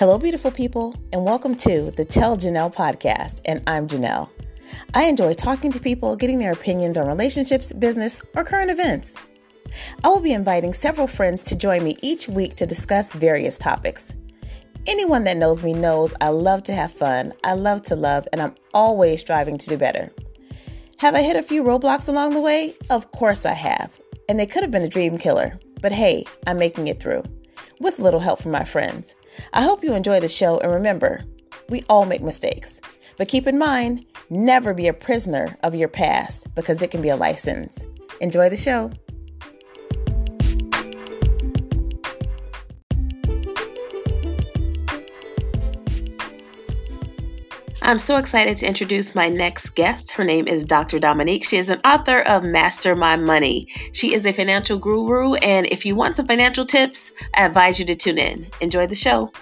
Hello, beautiful people, and welcome to the Tell Janelle podcast. And I'm Janelle. I enjoy talking to people, getting their opinions on relationships, business, or current events. I will be inviting several friends to join me each week to discuss various topics. Anyone that knows me knows I love to have fun, I love to love, and I'm always striving to do better. Have I hit a few roadblocks along the way? Of course I have. And they could have been a dream killer. But hey, I'm making it through with little help from my friends. I hope you enjoy the show and remember, we all make mistakes. But keep in mind, never be a prisoner of your past because it can be a sentence. Enjoy the show. I'm so excited to introduce my next guest. Her name is Dr. Dominique. She is an author of Master My Money. She is a financial guru, and if you want some financial tips, I advise you to tune in. Enjoy the show.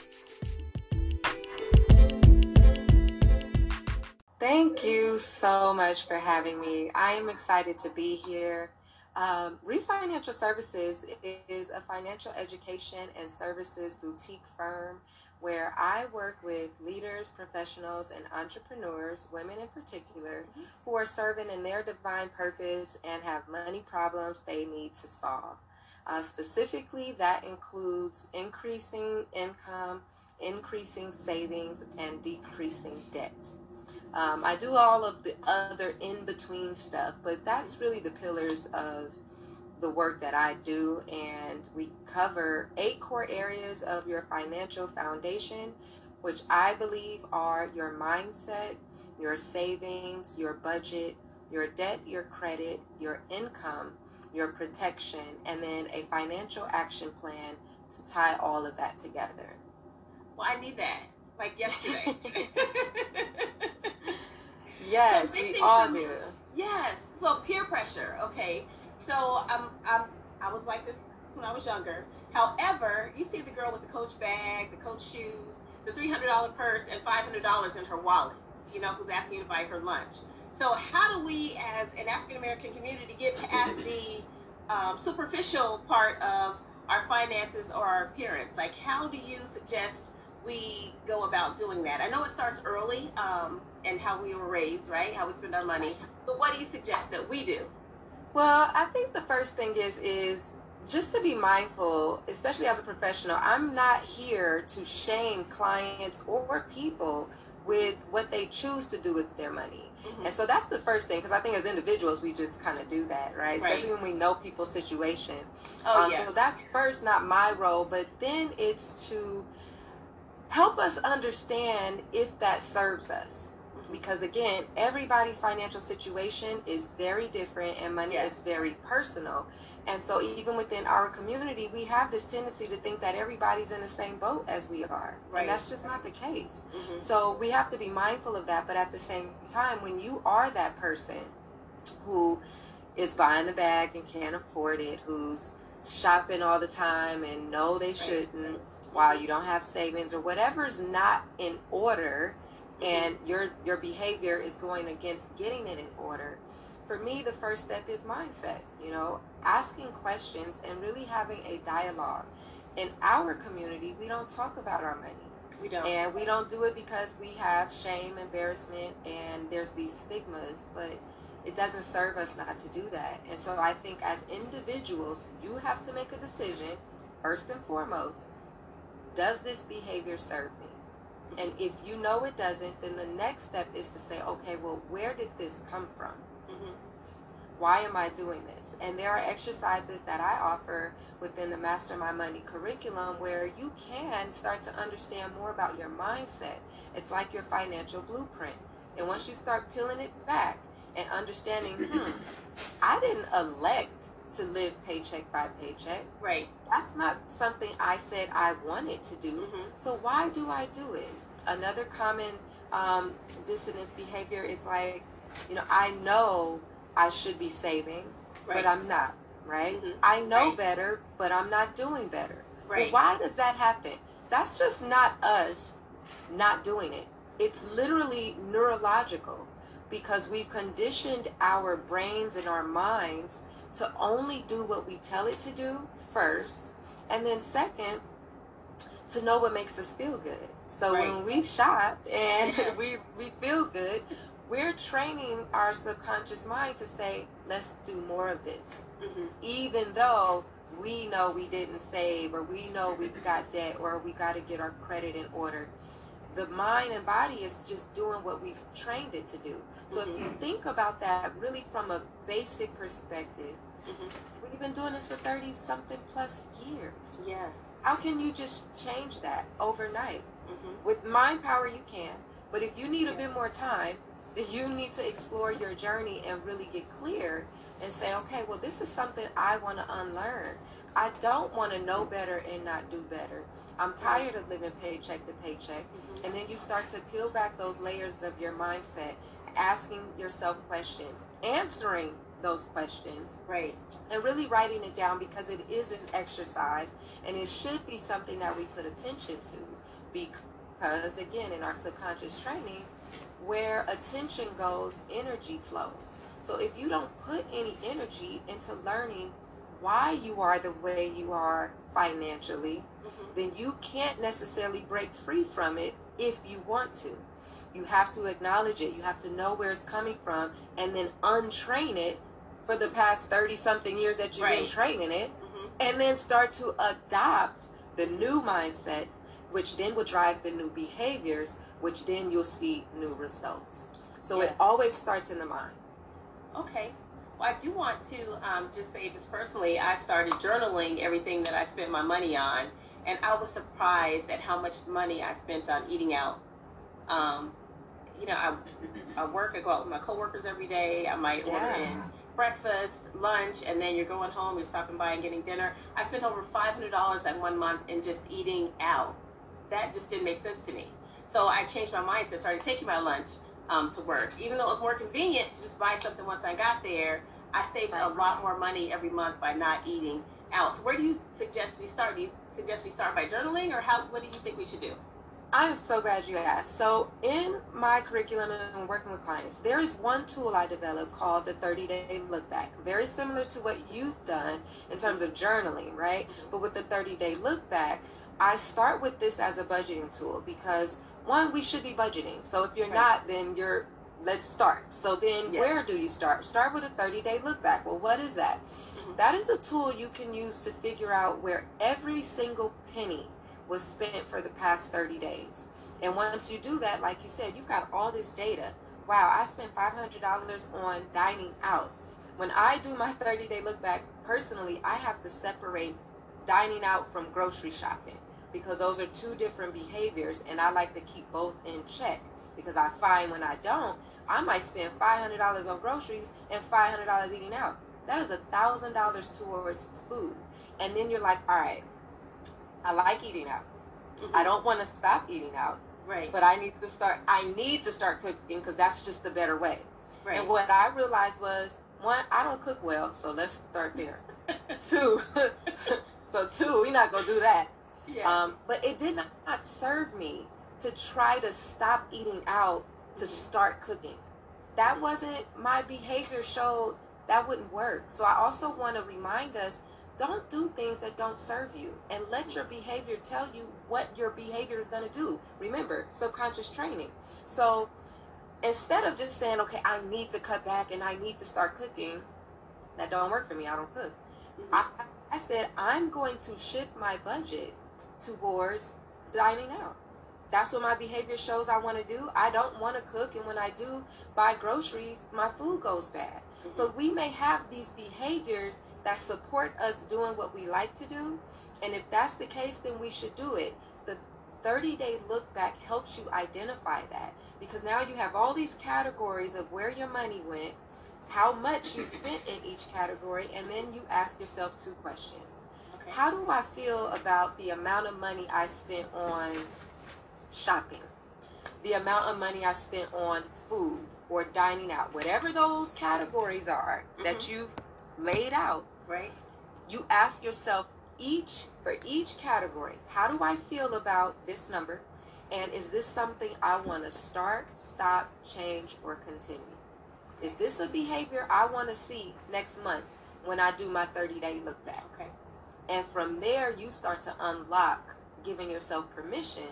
Thank you so much for having me. I am excited to be here. Um, Reese Financial Services is a financial education and services boutique firm where I work with leaders, professionals, and entrepreneurs, women in particular, mm-hmm. who are serving in their divine purpose and have money problems they need to solve. Uh, specifically, that includes increasing income, increasing savings, and decreasing debt. Um, I do all of the other in between stuff, but that's really the pillars of the work that I do, and we cover eight core areas of your financial foundation, which I believe are your mindset, your savings, your budget, your debt, your credit, your income, your protection, and then a financial action plan to tie all of that together. Well, I need that like yesterday. yes, so we all do. Yes. So peer pressure. Okay so I'm, I'm, I was like this when I was younger. However, you see the girl with the Coach bag, the Coach shoes, the $300 purse, and $500 in her wallet. You know, who's asking you to buy her lunch. So how do we, as an African American community, get past the um, superficial part of our finances or our appearance? Like, how do you suggest we go about doing that? I know it starts early um, and how we were raised, right? How we spend our money. But what do you suggest that we do? Well, I think the first thing is is just to be mindful, especially as a professional. I'm not here to shame clients or people with what they choose to do with their money. Mm-hmm. And so that's the first thing because I think as individuals we just kind of do that, right? right? Especially when we know people's situation. Oh, um, yeah. So that's first not my role, but then it's to help us understand if that serves us because again everybody's financial situation is very different and money yes. is very personal and so even within our community we have this tendency to think that everybody's in the same boat as we are right. and that's just not the case mm-hmm. so we have to be mindful of that but at the same time when you are that person who is buying the bag and can't afford it who's shopping all the time and know they right. shouldn't while you don't have savings or whatever's not in order and your your behavior is going against getting it in order for me the first step is mindset you know asking questions and really having a dialogue. In our community we don't talk about our money. We don't. And we don't do it because we have shame embarrassment and there's these stigmas but it doesn't serve us not to do that. And so i think as individuals you have to make a decision first and foremost does this behavior serve and if you know it doesn't, then the next step is to say, okay, well, where did this come from? Mm-hmm. Why am I doing this? And there are exercises that I offer within the Master My Money curriculum where you can start to understand more about your mindset. It's like your financial blueprint. And once you start peeling it back and understanding, hmm, I didn't elect to live paycheck by paycheck. Right. That's not something I said I wanted to do. Mm-hmm. So why do I do it? Another common um, dissonance behavior is like, you know, I know I should be saving, right. but I'm not, right? Mm-hmm. I know right. better, but I'm not doing better. Right. Well, why does that happen? That's just not us not doing it. It's literally neurological because we've conditioned our brains and our minds to only do what we tell it to do first. And then, second, to know what makes us feel good. So Right. when we shop and we, we feel good, we're training our subconscious mind to say, let's do more of this. hmm Even though we know we didn't save or we know we've got debt or we got to get our credit in order. The mind and body is just doing what we've trained it to do. So if you think about that really from a basic perspective, hmm we've been doing this for 30 something plus years. Yes. How can you just change that overnight? hmm With mind power, you can. But if you need a bit more time, then you need to explore your journey and really get clear and say, okay, well, this is something I want to unlearn. I don't want to know better and not do better. I'm tired of living paycheck to paycheck. hmm And then you start to peel back those layers of your mindset, asking yourself questions, answering those questions, Right. and really writing it down because it is an exercise and it should be something that we put attention to because again in our subconscious training where attention goes energy flows so if you don't put any energy into learning why you are the way you are financially hmm then you can't necessarily break free from it if you want to. You have to acknowledge it. You have to know where it's coming from and then untrain it for the past 30 something years that you've been training it hmm and then start to adopt the new mindsets which then will drive the new behaviors which then you'll see new results. So Yeah. it always starts in the mind. Okay. Well, I do want to um, just say, just personally, I started journaling everything that I spent my money on, and I was surprised at how much money I spent on eating out. Um, you know, I, I work, I go out with my coworkers every day. I might order in breakfast, lunch, and then you're going home, you're stopping by and getting dinner. I spent over $500 that one month in just eating out. That just didn't make sense to me. So I changed my mindset, started taking my lunch um, to work. Even though it was more convenient to just buy something once I got there, I saved a lot more money every month by not eating out. So where do you suggest we start? Do you suggest we start by journaling, or how? What do you think we should do? I'm so glad you asked. So, in my curriculum and working with clients, there is one tool I developed called the 30 day look back. Very similar to what you've done in terms of journaling, right? But with the 30 day look back, I start with this as a budgeting tool because one, we should be budgeting. So, if you're Right. not, then you're let's start. So, then Yes. where do you start? Start with a 30 day look back. Well, what is that? Mhm. That is a tool you can use to figure out where every single penny was spent for the past 30 days. And once you do that, like you said, you've got all this data. Wow, I spent $500 on dining out. When I do my 30 day look back, personally, I have to separate dining out from grocery shopping because those are two different behaviors and I like to keep both in check because I find when I don't, I might spend $500 on groceries and $500 eating out. That is a $1,000 towards food. And then you're like, all right, I like eating out. Mhm. I don't want to stop eating out, Right. but I need to start. I need to start cooking because that's just the better way. right. And what I realized was, one, I don't cook well, so let's start there. two, so two, we're not gonna do that. yeah. Um, but it did not serve me to try to stop eating out to start cooking. That wasn't my behavior showed that wouldn't work. So I also want to remind us don't do things that don't serve you and let your behavior tell you what your behavior is going to do. Remember, subconscious training. So instead of just saying, okay, I need to cut back and I need to start cooking, that don't work for me. I don't cook. Mhm. I, I said, I'm going to shift my budget towards dining out. That's what my behavior shows I want to do. I don't want to cook, and when I do buy groceries, my food goes bad. Mhm. So we may have these behaviors that support us doing what we like to do, and if that's the case, then we should do it. The 30 day look back helps you identify that because now you have all these categories of where your money went, how much you spent in each category, and then you ask yourself two questions. okay. How do I feel about the amount of money I spent on shopping? The amount of money I spent on food or dining out, whatever those categories are that mm-hmm. you've laid out, right. you ask yourself each for each category, how do I feel about this number? And is this something I want to start, stop, change, or continue? Is this a behavior I want to see next month when I do my 30 day look back? Okay. And from there, you start to unlock giving yourself permission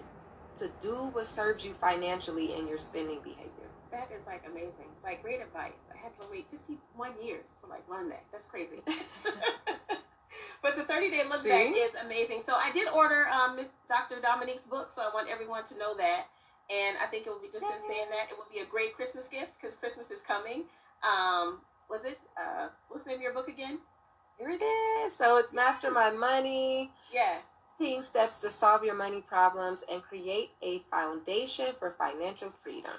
to do what serves you financially in your spending behavior. That is like amazing. Like great advice. I had to wait 51 years to like learn that. That's crazy. but the 30 day look See? back is amazing. So I did order um, Dr. Dominique's book, so I want everyone to know that. And I think it will be just in saying that it will be a great Christmas gift because Christmas is coming. Um, was it uh, what's the name of your book again? Here it is. So it's Master My Money. Yes. 15 steps to solve your money problems and create a foundation for financial freedom.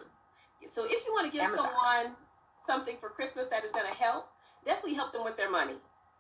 So if you want to give Amazon. someone something for Christmas that is going to help, definitely help them with their money,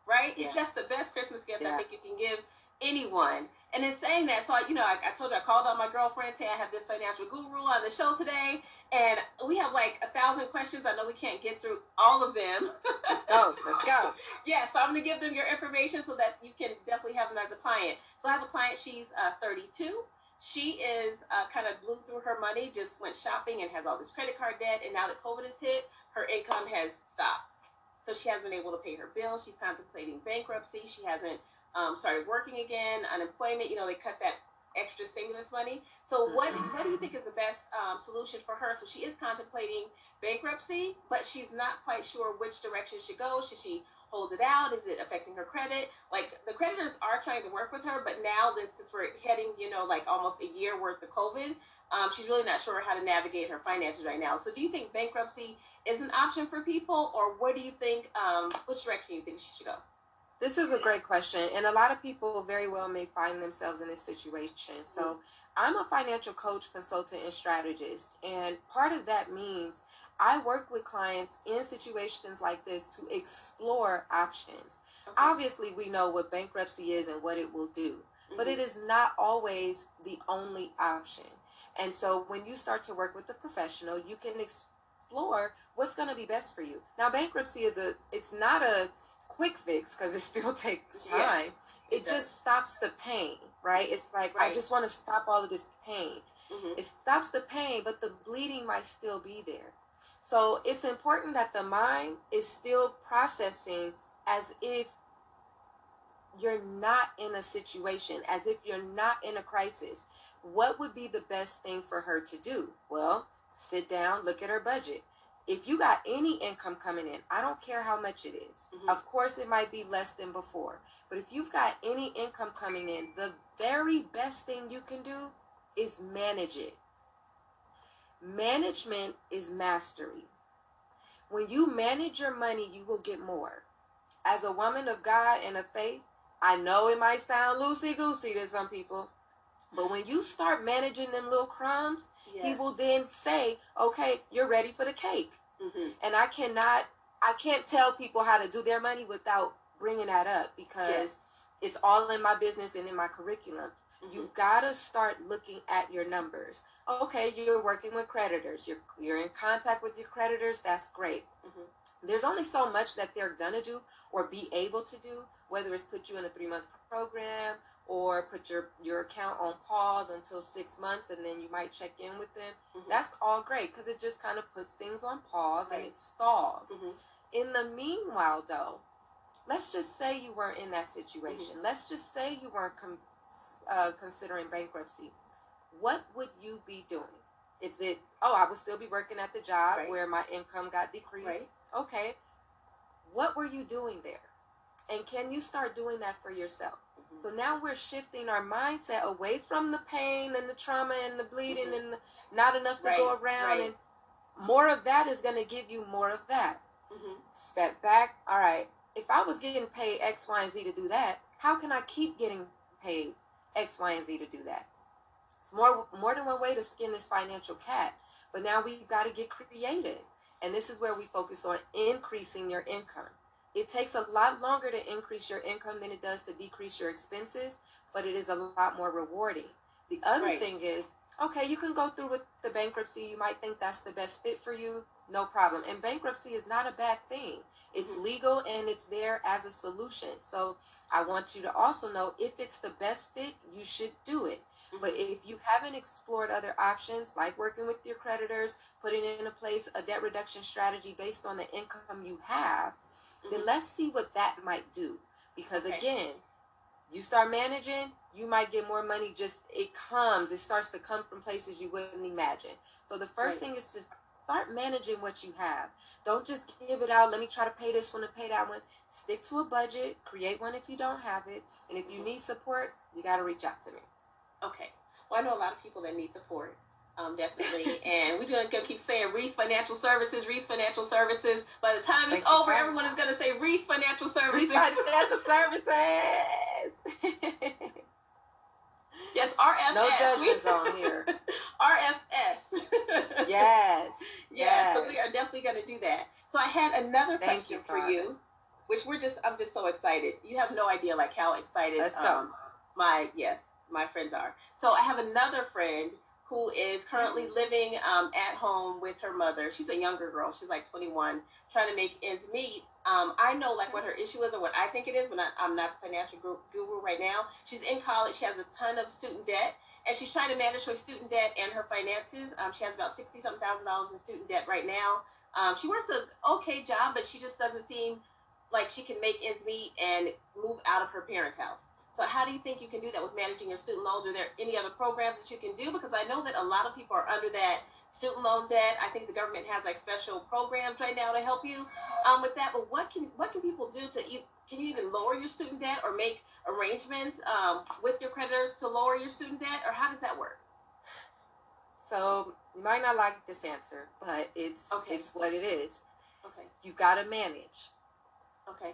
right? Yeah. It's just the best Christmas gift yeah. I think you can give anyone. And in saying that, so I, you know, I, I told you I called on my girlfriend, say I have this financial guru on the show today, and we have like a thousand questions. I know we can't get through all of them. let's go. Let's go. yeah, so I'm going to give them your information so that you can definitely have them as a client. So I have a client, she's uh, 32. She is uh, kind of blew through her money, just went shopping and has all this credit card debt. And now that COVID has hit, her income has stopped. So she hasn't been able to pay her bills. She's contemplating bankruptcy. She hasn't um, started working again, unemployment. You know, they cut that extra stimulus money. So what mm-hmm. what do you think is the best um, solution for her? So she is contemplating bankruptcy, but she's not quite sure which direction she go. Should she hold it out? Is it affecting her credit? Like the creditors are trying to work with her, but now that since we're heading, you know, like almost a year worth of COVID, um, she's really not sure how to navigate her finances right now. So do you think bankruptcy is an option for people, or what do you think? Um, which direction do you think she should go? This is a great question, and a lot of people very well may find themselves in this situation. So. I'm a financial coach, consultant, and strategist, and part of that means I work with clients in situations like this to explore options. Okay. Obviously, we know what bankruptcy is and what it will do, mm-hmm. but it is not always the only option. And so, when you start to work with a professional, you can explore what's going to be best for you. Now, bankruptcy is a it's not a quick fix because it still takes time. Yes, it, it just stops the pain, right? It's like right. I just want to stop all of this pain. Mm-hmm. It stops the pain, but the bleeding might still be there. So it's important that the mind is still processing as if you're not in a situation, as if you're not in a crisis. What would be the best thing for her to do? Well, sit down, look at her budget if you got any income coming in, I don't care how much it is. Mm-hmm. Of course, it might be less than before. But if you've got any income coming in, the very best thing you can do is manage it. Management is mastery. When you manage your money, you will get more. As a woman of God and of faith, I know it might sound loosey goosey to some people, but when you start managing them little crumbs, yes. he will then say, okay, you're ready for the cake. Mm-hmm. And I cannot, I can't tell people how to do their money without bringing that up because yes. it's all in my business and in my curriculum. You've got to start looking at your numbers. Okay, you're working with creditors. You're you're in contact with your creditors. That's great. Mm-hmm. There's only so much that they're gonna do or be able to do, whether it's put you in a three month program or put your your account on pause until six months and then you might check in with them mm-hmm. that's all great because it just kind of puts things on pause right. and it stalls mm-hmm. in the meanwhile though let's just say you weren't in that situation mm-hmm. let's just say you weren't com- uh, considering bankruptcy what would you be doing is it oh i would still be working at the job right. where my income got decreased right. okay what were you doing there and can you start doing that for yourself so now we're shifting our mindset away from the pain and the trauma and the bleeding mm-hmm. and not enough to right, go around. And more of that is going to give you more of that. Mm-hmm. Step back. All right. If I was getting paid X, Y, and Z to do that, how can I keep getting paid X, Y, and Z to do that? It's more more than one way to skin this financial cat. But now we've got to get creative. And this is where we focus on increasing your income. It takes a lot longer to increase your income than it does to decrease your expenses, but it is a lot more rewarding. The other right. thing is, okay, you can go through with the bankruptcy. You might think that's the best fit for you. No problem. And bankruptcy is not a bad thing. It's mm-hmm. legal and it's there as a solution. So I want you to also know if it's the best fit, you should do it. Mm-hmm. But if you haven't explored other options, like working with your creditors, putting in a place a debt reduction strategy based on the income you have, then let's see what that might do. Because okay. again, You start managing, you might get more money. Just it comes, it starts to come from places you wouldn't imagine. So the first right. thing is to start managing what you have. Don't just give it out. Let me try to pay this one and pay that one. Stick to a budget. Create one if you don't have it. And if you need support, you got to reach out to me. Okay. Well, I know a lot of people that need support. Um, definitely. and we're going to keep saying Reese Financial Services, Reese Financial Services. By the time it's over, everyone is going to say Reese Financial Services. Reese Financial Services. yes, RFS. No judgment zone here. RFS. yes. yes. So we are definitely going to do that. So I had another Thank question you, for you, which we're just, I'm just so excited. You have no idea like how excited um, my, yes, my friends are. So I have another friend who is currently living um, at home with her mother. She's a younger girl. She's like 21, trying to make ends meet. Um, I know like what her issue is or what I think it is, but not, I'm not the financial guru right now. She's in college. She has a ton of student debt, and she's trying to manage her student debt and her finances. Um, she has about sixty something thousand dollars in student debt right now. Um, she works a okay job, but she just doesn't seem like she can make ends meet and move out of her parents' house. So how do you think you can do that with managing your student loans? Are there any other programs that you can do? Because I know that a lot of people are under that student loan debt. I think the government has like special programs right now to help you um, with that. But what can what can people do to can you even lower your student debt or make arrangements um, with your creditors to lower your student debt, or how does that work? So you might not like this answer, but it's okay. it's what it is. Okay. You've got to manage. Okay.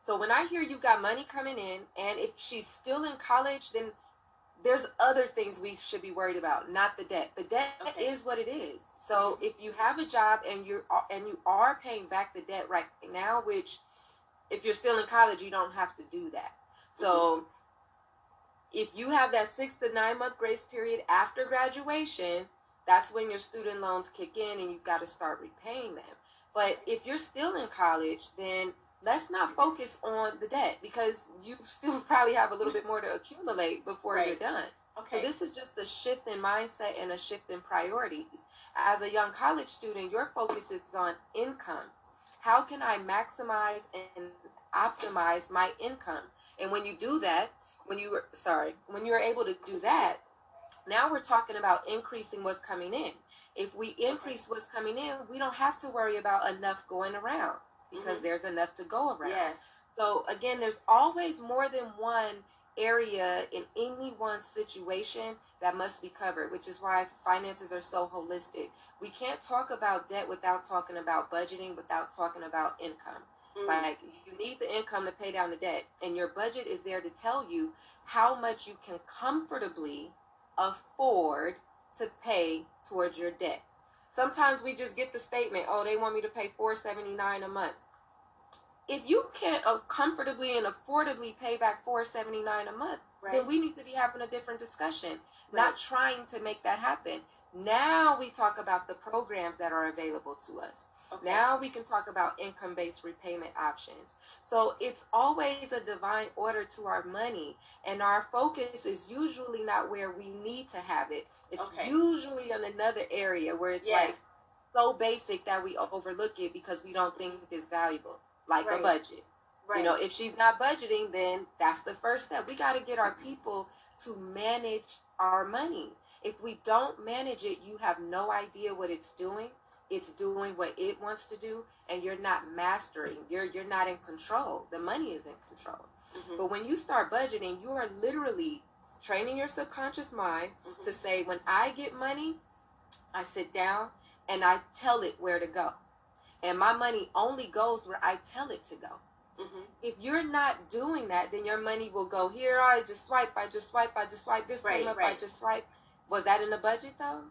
So when I hear you've got money coming in, and if she's still in college, then there's other things we should be worried about, not the debt. The debt okay. is what it is. So if you have a job and you're and you are paying back the debt right now, which if you're still in college, you don't have to do that. So if you have that six to nine month grace period after graduation, that's when your student loans kick in and you've got to start repaying them. But if you're still in college, then let's not focus on the debt because you still probably have a little bit more to accumulate before right. you're done. Okay. So this is just a shift in mindset and a shift in priorities. As a young college student, your focus is on income. How can I maximize and optimize my income? And when you do that, when you were sorry, when you're able to do that, now we're talking about increasing what's coming in. If we increase what's coming in, we don't have to worry about enough going around because mm-hmm. there's enough to go around. Yeah. So again, there's always more than one area in any one situation that must be covered, which is why finances are so holistic. We can't talk about debt without talking about budgeting, without talking about income. Mm-hmm. Like you need the income to pay down the debt, and your budget is there to tell you how much you can comfortably afford to pay towards your debt. Sometimes we just get the statement, "Oh, they want me to pay 4.79 a month." If you can't uh, comfortably and affordably pay back 479 a month right. then we need to be having a different discussion right. not trying to make that happen now we talk about the programs that are available to us okay. now we can talk about income-based repayment options so it's always a divine order to our money and our focus is usually not where we need to have it it's okay. usually in another area where it's yeah. like so basic that we overlook it because we don't think it's valuable like right. a budget. Right. You know, if she's not budgeting, then that's the first step. We got to get our people to manage our money. If we don't manage it, you have no idea what it's doing. It's doing what it wants to do, and you're not mastering. You're you're not in control. The money is in control. Mm-hmm. But when you start budgeting, you are literally training your subconscious mind mm-hmm. to say, when I get money, I sit down and I tell it where to go and my money only goes where I tell it to go. Mm-hmm. If you're not doing that, then your money will go here. I just swipe. I just swipe. I just swipe. This right, came up. Right. I just swipe. Was that in the budget though?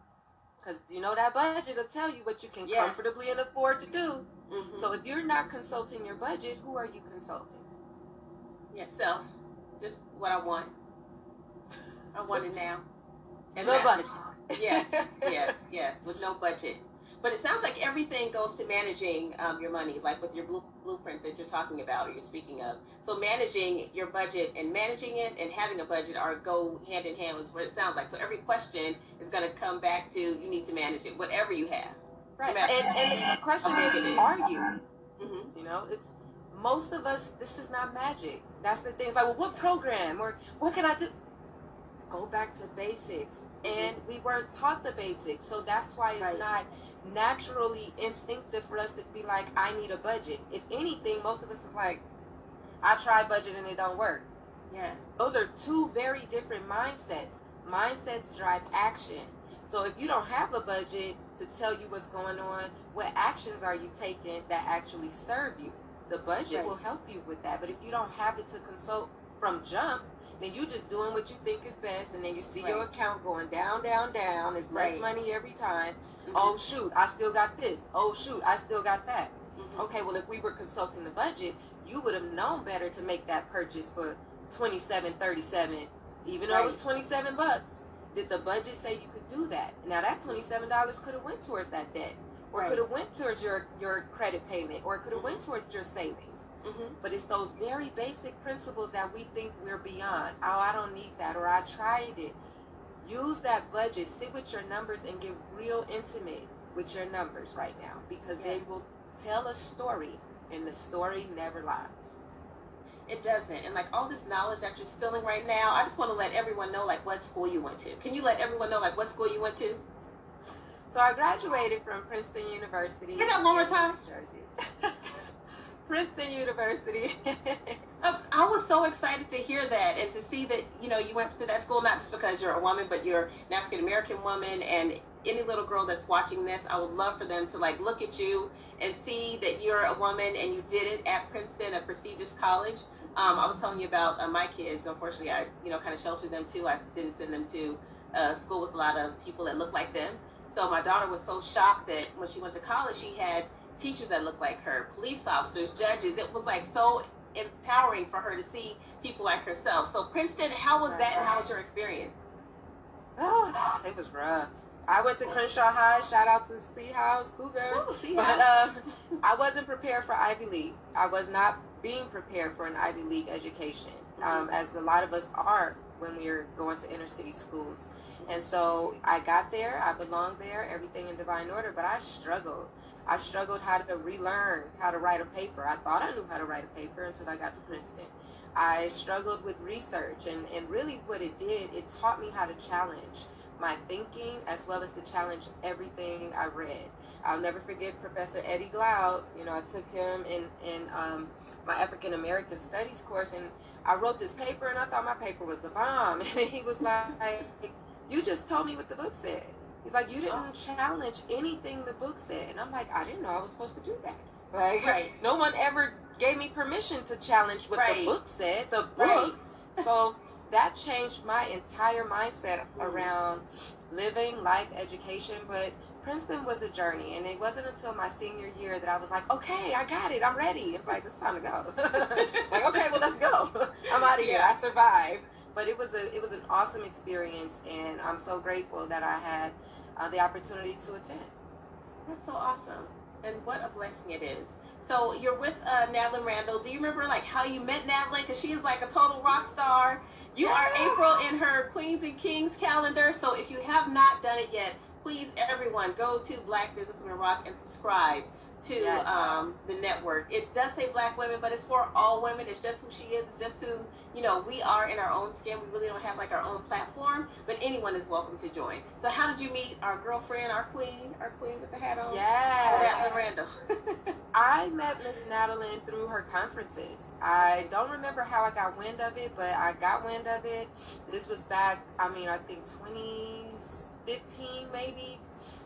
Because you know that budget will tell you what you can yes. comfortably and afford to do. Mm-hmm. So if you're not consulting your budget, who are you consulting? Yourself. Just what I want. I want it now. And the budget. Yes, yes, yes. With no budget. But it sounds like everything goes to managing um, your money, like with your blue, blueprint that you're talking about or you're speaking of. So managing your budget and managing it and having a budget are go hand in hand Is what it sounds like. So every question is going to come back to you need to manage it, whatever you have. Right. No and, and the question is, are you? Mm-hmm. You know, it's most of us, this is not magic. That's the thing. It's like, well, what program or what can I do? Go back to basics. Mm-hmm. And we weren't taught the basics. So that's why it's Right. not naturally instinctive for us to be like, I need a budget. If anything, most of us is like, I try budget and it don't work. Yes. Those are two very different mindsets. Mindsets drive action. So if you don't have a budget to tell you what's going on, what actions are you taking that actually serve you? The budget Right. will help you with that. But if you don't have it to consult from jump, then you just doing what you think is best, and then you see your account going down, down, down. It's less Right. money every time. Mhm. Oh shoot, I still got this. Oh shoot, I still got that. Mhm. Okay, well, if we were consulting the budget, you would have known better to make that purchase for twenty seven thirty seven, even though it was twenty seven bucks. Did the budget say you could do that? Now that twenty seven dollars could have went towards that debt, or Right. could have went towards your your credit payment, or could have went towards your savings. Mhm. But it's those very basic principles that we think we're beyond. Oh, I don't need that, or I tried it. Use that budget, sit with your numbers, and get real intimate with your numbers right now because they will tell a story, and the story never lies. It doesn't. And like all this knowledge that you're spilling right now, I just want to let everyone know like what school you went to. Can you let everyone know like what school you went to? So I graduated from Princeton University. Say that one more time. Jersey. Princeton University. Uh, I was so excited to hear that and to see that you know you went to that school not just because you're a woman, but you're an African American woman. And any little girl that's watching this, I would love for them to like look at you and see that you're a woman and you did it at Princeton, a prestigious college. Um, I was telling you about uh, my kids. Unfortunately, I you know kind of sheltered them too. I didn't send them to uh, school with a lot of people that look like them. So my daughter was so shocked that when she went to college, she had teachers that looked like her, police officers, judges. It was like so empowering for her to see people like herself. So Princeton, how was that and how was your experience? oh, it was rough. I went to Crenshaw High. Shout out to Seahawks Cougars. Ooh, But um, I wasn't prepared for Ivy League. I was not being prepared for an Ivy League education, um, as a lot of us are when we are going to inner city schools. And so I got there, I belonged there, everything in divine order, but I struggled. I struggled how to relearn how to write a paper. I thought I knew how to write a paper until I got to Princeton. I struggled with research, and, and really what it did, it taught me how to challenge my thinking as well as to challenge everything I read. I'll never forget Professor Eddie Glaude. You know, I took him in in um, my African American Studies course, and I wrote this paper, and I thought my paper was the bomb. And he was like, "You just told me what the book said." He's like, "You oh. didn't challenge anything the book said," and I'm like, "I didn't know I was supposed to do that." Like, Right. no one ever gave me permission to challenge what Right. the book said. The Right. book. So that changed my entire mindset around living, life, education. But Princeton was a journey, and it wasn't until my senior year that I was like, okay, I got it, I'm ready. It's like it's time to go. like, okay, well, let's go. I'm out of here. I survived. But it was a it was an awesome experience, and I'm so grateful that I had uh, the opportunity to attend. That's so awesome. And what a blessing it is. So you're with uh, Natalie Randall. Do you remember like how you met Natalie? Because she's like a total rock star. You Yes. are April in her Queens and Kings calendar. So if you have not done it yet, please everyone go to Black Businesswomen Rock and subscribe to Yes. um, the network. It does say Black women, but it's for all women. It's just who she is. It's just who you know we are in our own skin. We really don't have like our own platform, but anyone is welcome to join. So how did you meet our girlfriend, our queen, our queen with the hat on? Natalie Randall. I met Miss Natalie through her conferences. I don't remember how I got wind of it, but I got wind of it. This was back, I mean, I think 2015 maybe.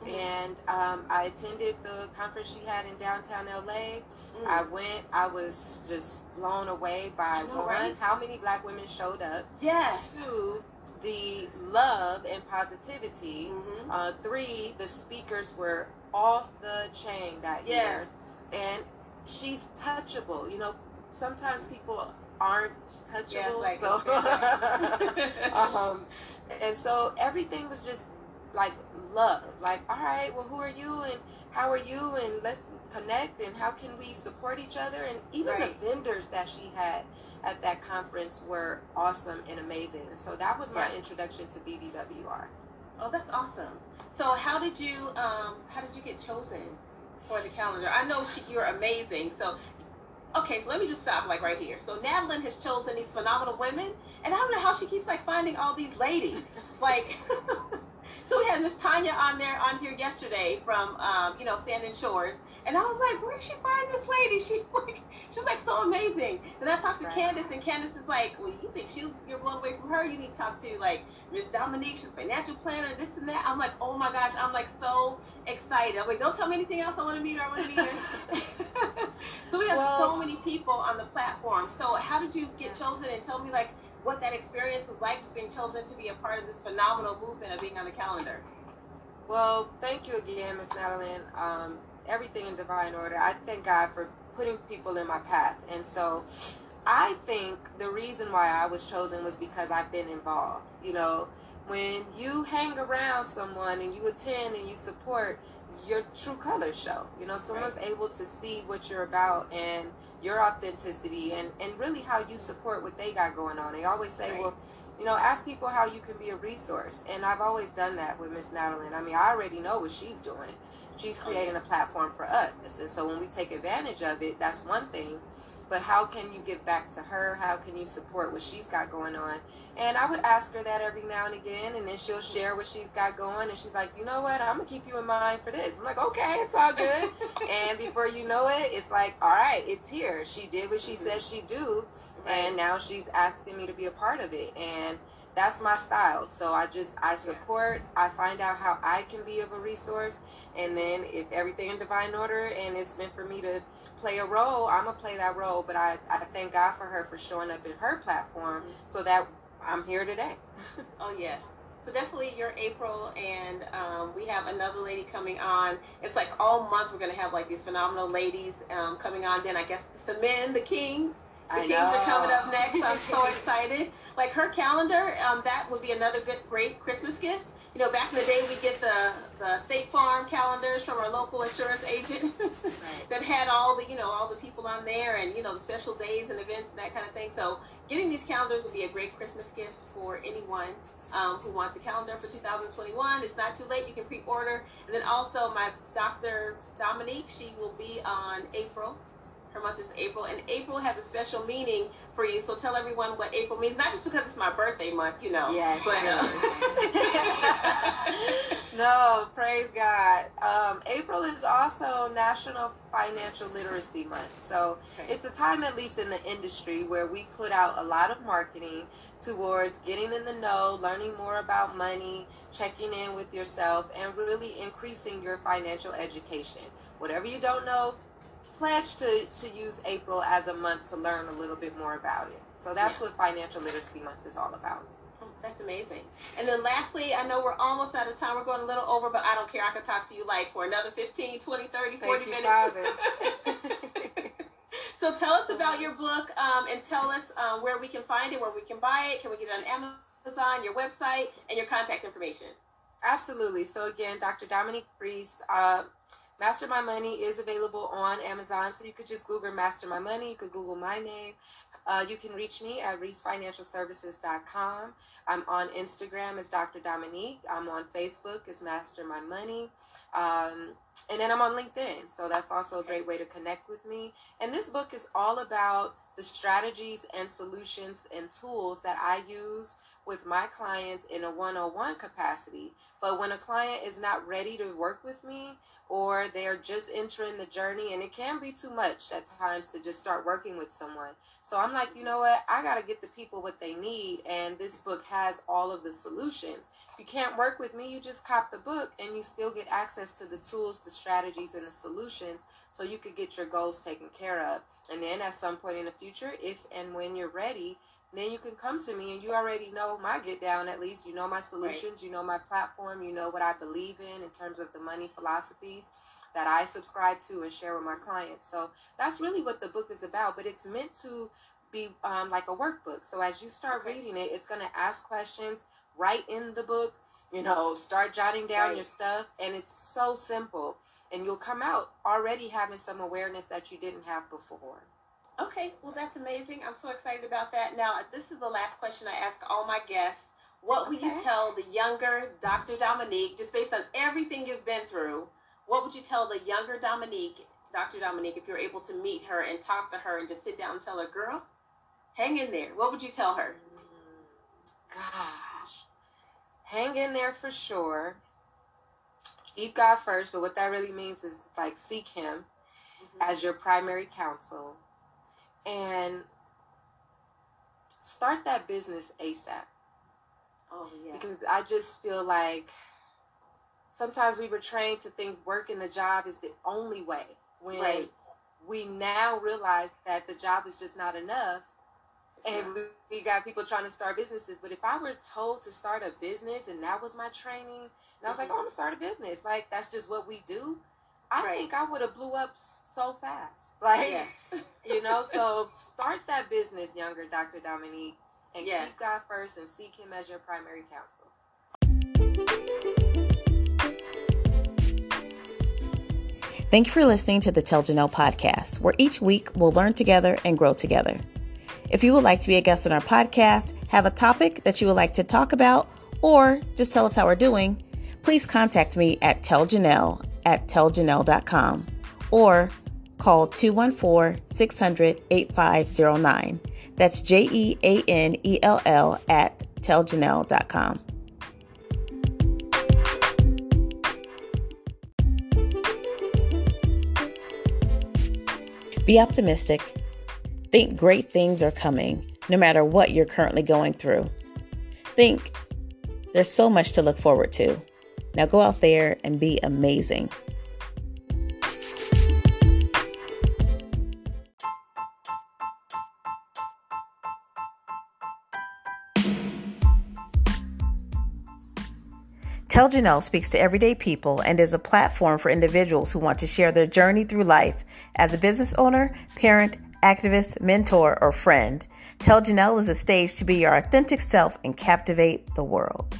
And um, I attended the conference she had in downtown LA. I went, I was just blown away by one, right? how many black women showed up, yes. two, the love and positivity. Mhm. Uh, three, the speakers were off the chain that Yes. year. And she's touchable. You know, sometimes people aren't touchable. like, so, okay. um, and so everything was just like love. Like, all right, well, who are you and how are you? And let's connect and how can we support each other? And even Right. the vendors that she had at that conference were awesome and amazing. And so that was my introduction to BBWR. Oh, that's awesome. So how did you um how did you get chosen for the calendar? I know she, you're amazing. So okay, so let me just stop like right here. So Natalyn has chosen these phenomenal women, and I don't know how she keeps like finding all these ladies. Like, so we had Miss Tanya on there on here yesterday from um, you know Sandon Shores, and I was like, where did she find this lady? She's like, she's like so amazing. Then I talked to right. Candace, and Candace is like, well, you think she's you're blown away from her? You need to talk to like Miss Dominique. She's financial planner, this and that. I'm like, oh my gosh, I'm like so excited. I'm like, don't tell me anything else. I want to meet her. I want to meet her. so we have well, so many people on the platform. So how did you get chosen? And tell me like what that experience was like, just being chosen to be a part of this phenomenal movement of being on the calendar. Well, thank you again, Miss Natalyn. Um, everything in divine order. I thank God for putting people in my path. And so I think the reason why I was chosen was because I've been involved. You know, when you hang around someone and you attend and you support, your true colors show. You know, someone's right. able to see what you're about and your authenticity and, and really how you support what they got going on. They always say, right. well, you know, ask people how you can be a resource. And I've always done that with Miss Natalyn. I mean, I already know what she's doing. She's creating a platform for us. And so when we take advantage of it, that's one thing but how can you give back to her? How can you support what she's got going on? And I would ask her that every now and again, and then she'll share what she's got going, and she's like, you know what, I'm gonna keep you in mind for this. I'm like, okay, it's all good. and before you know it, it's like, all right, it's here. She did what she mm-hmm. said she'd do, and now she's asking me to be a part of it. And that's my style. So I just I support. I find out how I can be of a resource, and then if everything in divine order and it's meant for me to play a role, I'm gonna play that role. But I I thank God for her for showing up in her platform mm-hmm. so that I'm here today. oh yeah. So definitely you're April, and um, we have another lady coming on. It's like all month we're gonna have like these phenomenal ladies um, coming on. Then I guess it's the men, the kings. The I Kings know. are coming up next. I'm so excited. Like her calendar, um, that would be another good, great Christmas gift. You know, back in the day, we get the, the State Farm calendars from our local insurance agent right. that had all the, you know, all the people on there and, you know, the special days and events and that kind of thing. So getting these calendars would be a great Christmas gift for anyone um, who wants a calendar for 2021. It's not too late. You can pre-order. And then also my Dr. Dominique, she will be on April her month is April, and April has a special meaning for you. So tell everyone what April means, not just because it's my birthday month, you know. Yes. But, uh... no, praise God. Um, April is also National Financial Literacy Month. So okay. it's a time, at least in the industry, where we put out a lot of marketing towards getting in the know, learning more about money, checking in with yourself, and really increasing your financial education. Whatever you don't know, pledged to, to use April as a month to learn a little bit more about it. So that's yeah. what Financial Literacy Month is all about. Oh, that's amazing. And then lastly, I know we're almost out of time. We're going a little over, but I don't care. I can talk to you like for another 15, 20, 30, 40 Thank minutes. so tell us about your book um, and tell us uh, where we can find it, where we can buy it. Can we get it on Amazon, your website, and your contact information? Absolutely. So again, Dr. Dominique Reese. Uh, Master My Money is available on Amazon, so you could just Google Master My Money. You could Google my name. Uh, you can reach me at reesefinancialservices.com. I'm on Instagram as Dr. Dominique. I'm on Facebook as Master My Money. Um, and then I'm on LinkedIn. So that's also a great way to connect with me. And this book is all about the strategies and solutions and tools that I use with my clients in a one-on-one capacity. But when a client is not ready to work with me or they're just entering the journey and it can be too much at times to just start working with someone. So I'm like, you know what? I got to get the people what they need and this book has all of the solutions. If you can't work with me, you just cop the book and you still get access to the tools, the strategies and the solutions so you could get your goals taken care of. And then at some point in the future, if and when you're ready, then you can come to me and you already know my get down at least. You know my solutions. Right. you know my platform. You know what i believe in in terms of the money philosophies that i subscribe to and share with my clients. So that's really what the book is about but it's meant to be um, like a workbook. So as you start okay. reading it it's going to ask questions right in the book you know start jotting down right. your stuff and it's so simple. And you'll come out already having some awareness that you didn't have before Okay, well, that's amazing. I'm so excited about that. Now, this is the last question I ask all my guests. What would you tell the younger Dr. Dominique, just based on everything you've been through, what would you tell the younger Dominique, Dr. Dominique, if you're able to meet her and talk to her and just sit down and tell her, girl, hang in there, what would you tell her? Gosh, hang in there for sure. Keep God first, but what that really means is like seek Him mm-hmm. as your primary counsel and start that business ASAP. Oh, yeah. Because I just feel like sometimes we were trained to think working the job is the only way when right. we now realize that the job is just not enough and we, we got people trying to start businesses but if i were told to start a business and that was my training and i was like mm-hmm. oh i'm gonna start a business like that's just what we do i right. think i would have blew up so fast like yeah. you know so start that business younger dr dominique and yeah. keep god first and seek him as your primary counsel Thank you for listening to the Tell Jeanell podcast, where each week we'll learn together and grow together. If you would like to be a guest on our podcast, have a topic that you would like to talk about, or just tell us how we're doing, please contact me at telljeanell at telljeanell.com or call 214 600 8509. That's J E A N E L L at telljeanell.com. Be optimistic. Think great things are coming, no matter what you're currently going through. Think there's so much to look forward to. Now go out there and be amazing. Tell Jeanell speaks to everyday people and is a platform for individuals who want to share their journey through life as a business owner, parent, activist, mentor, or friend. Tell Jeanell is a stage to be your authentic self and captivate the world.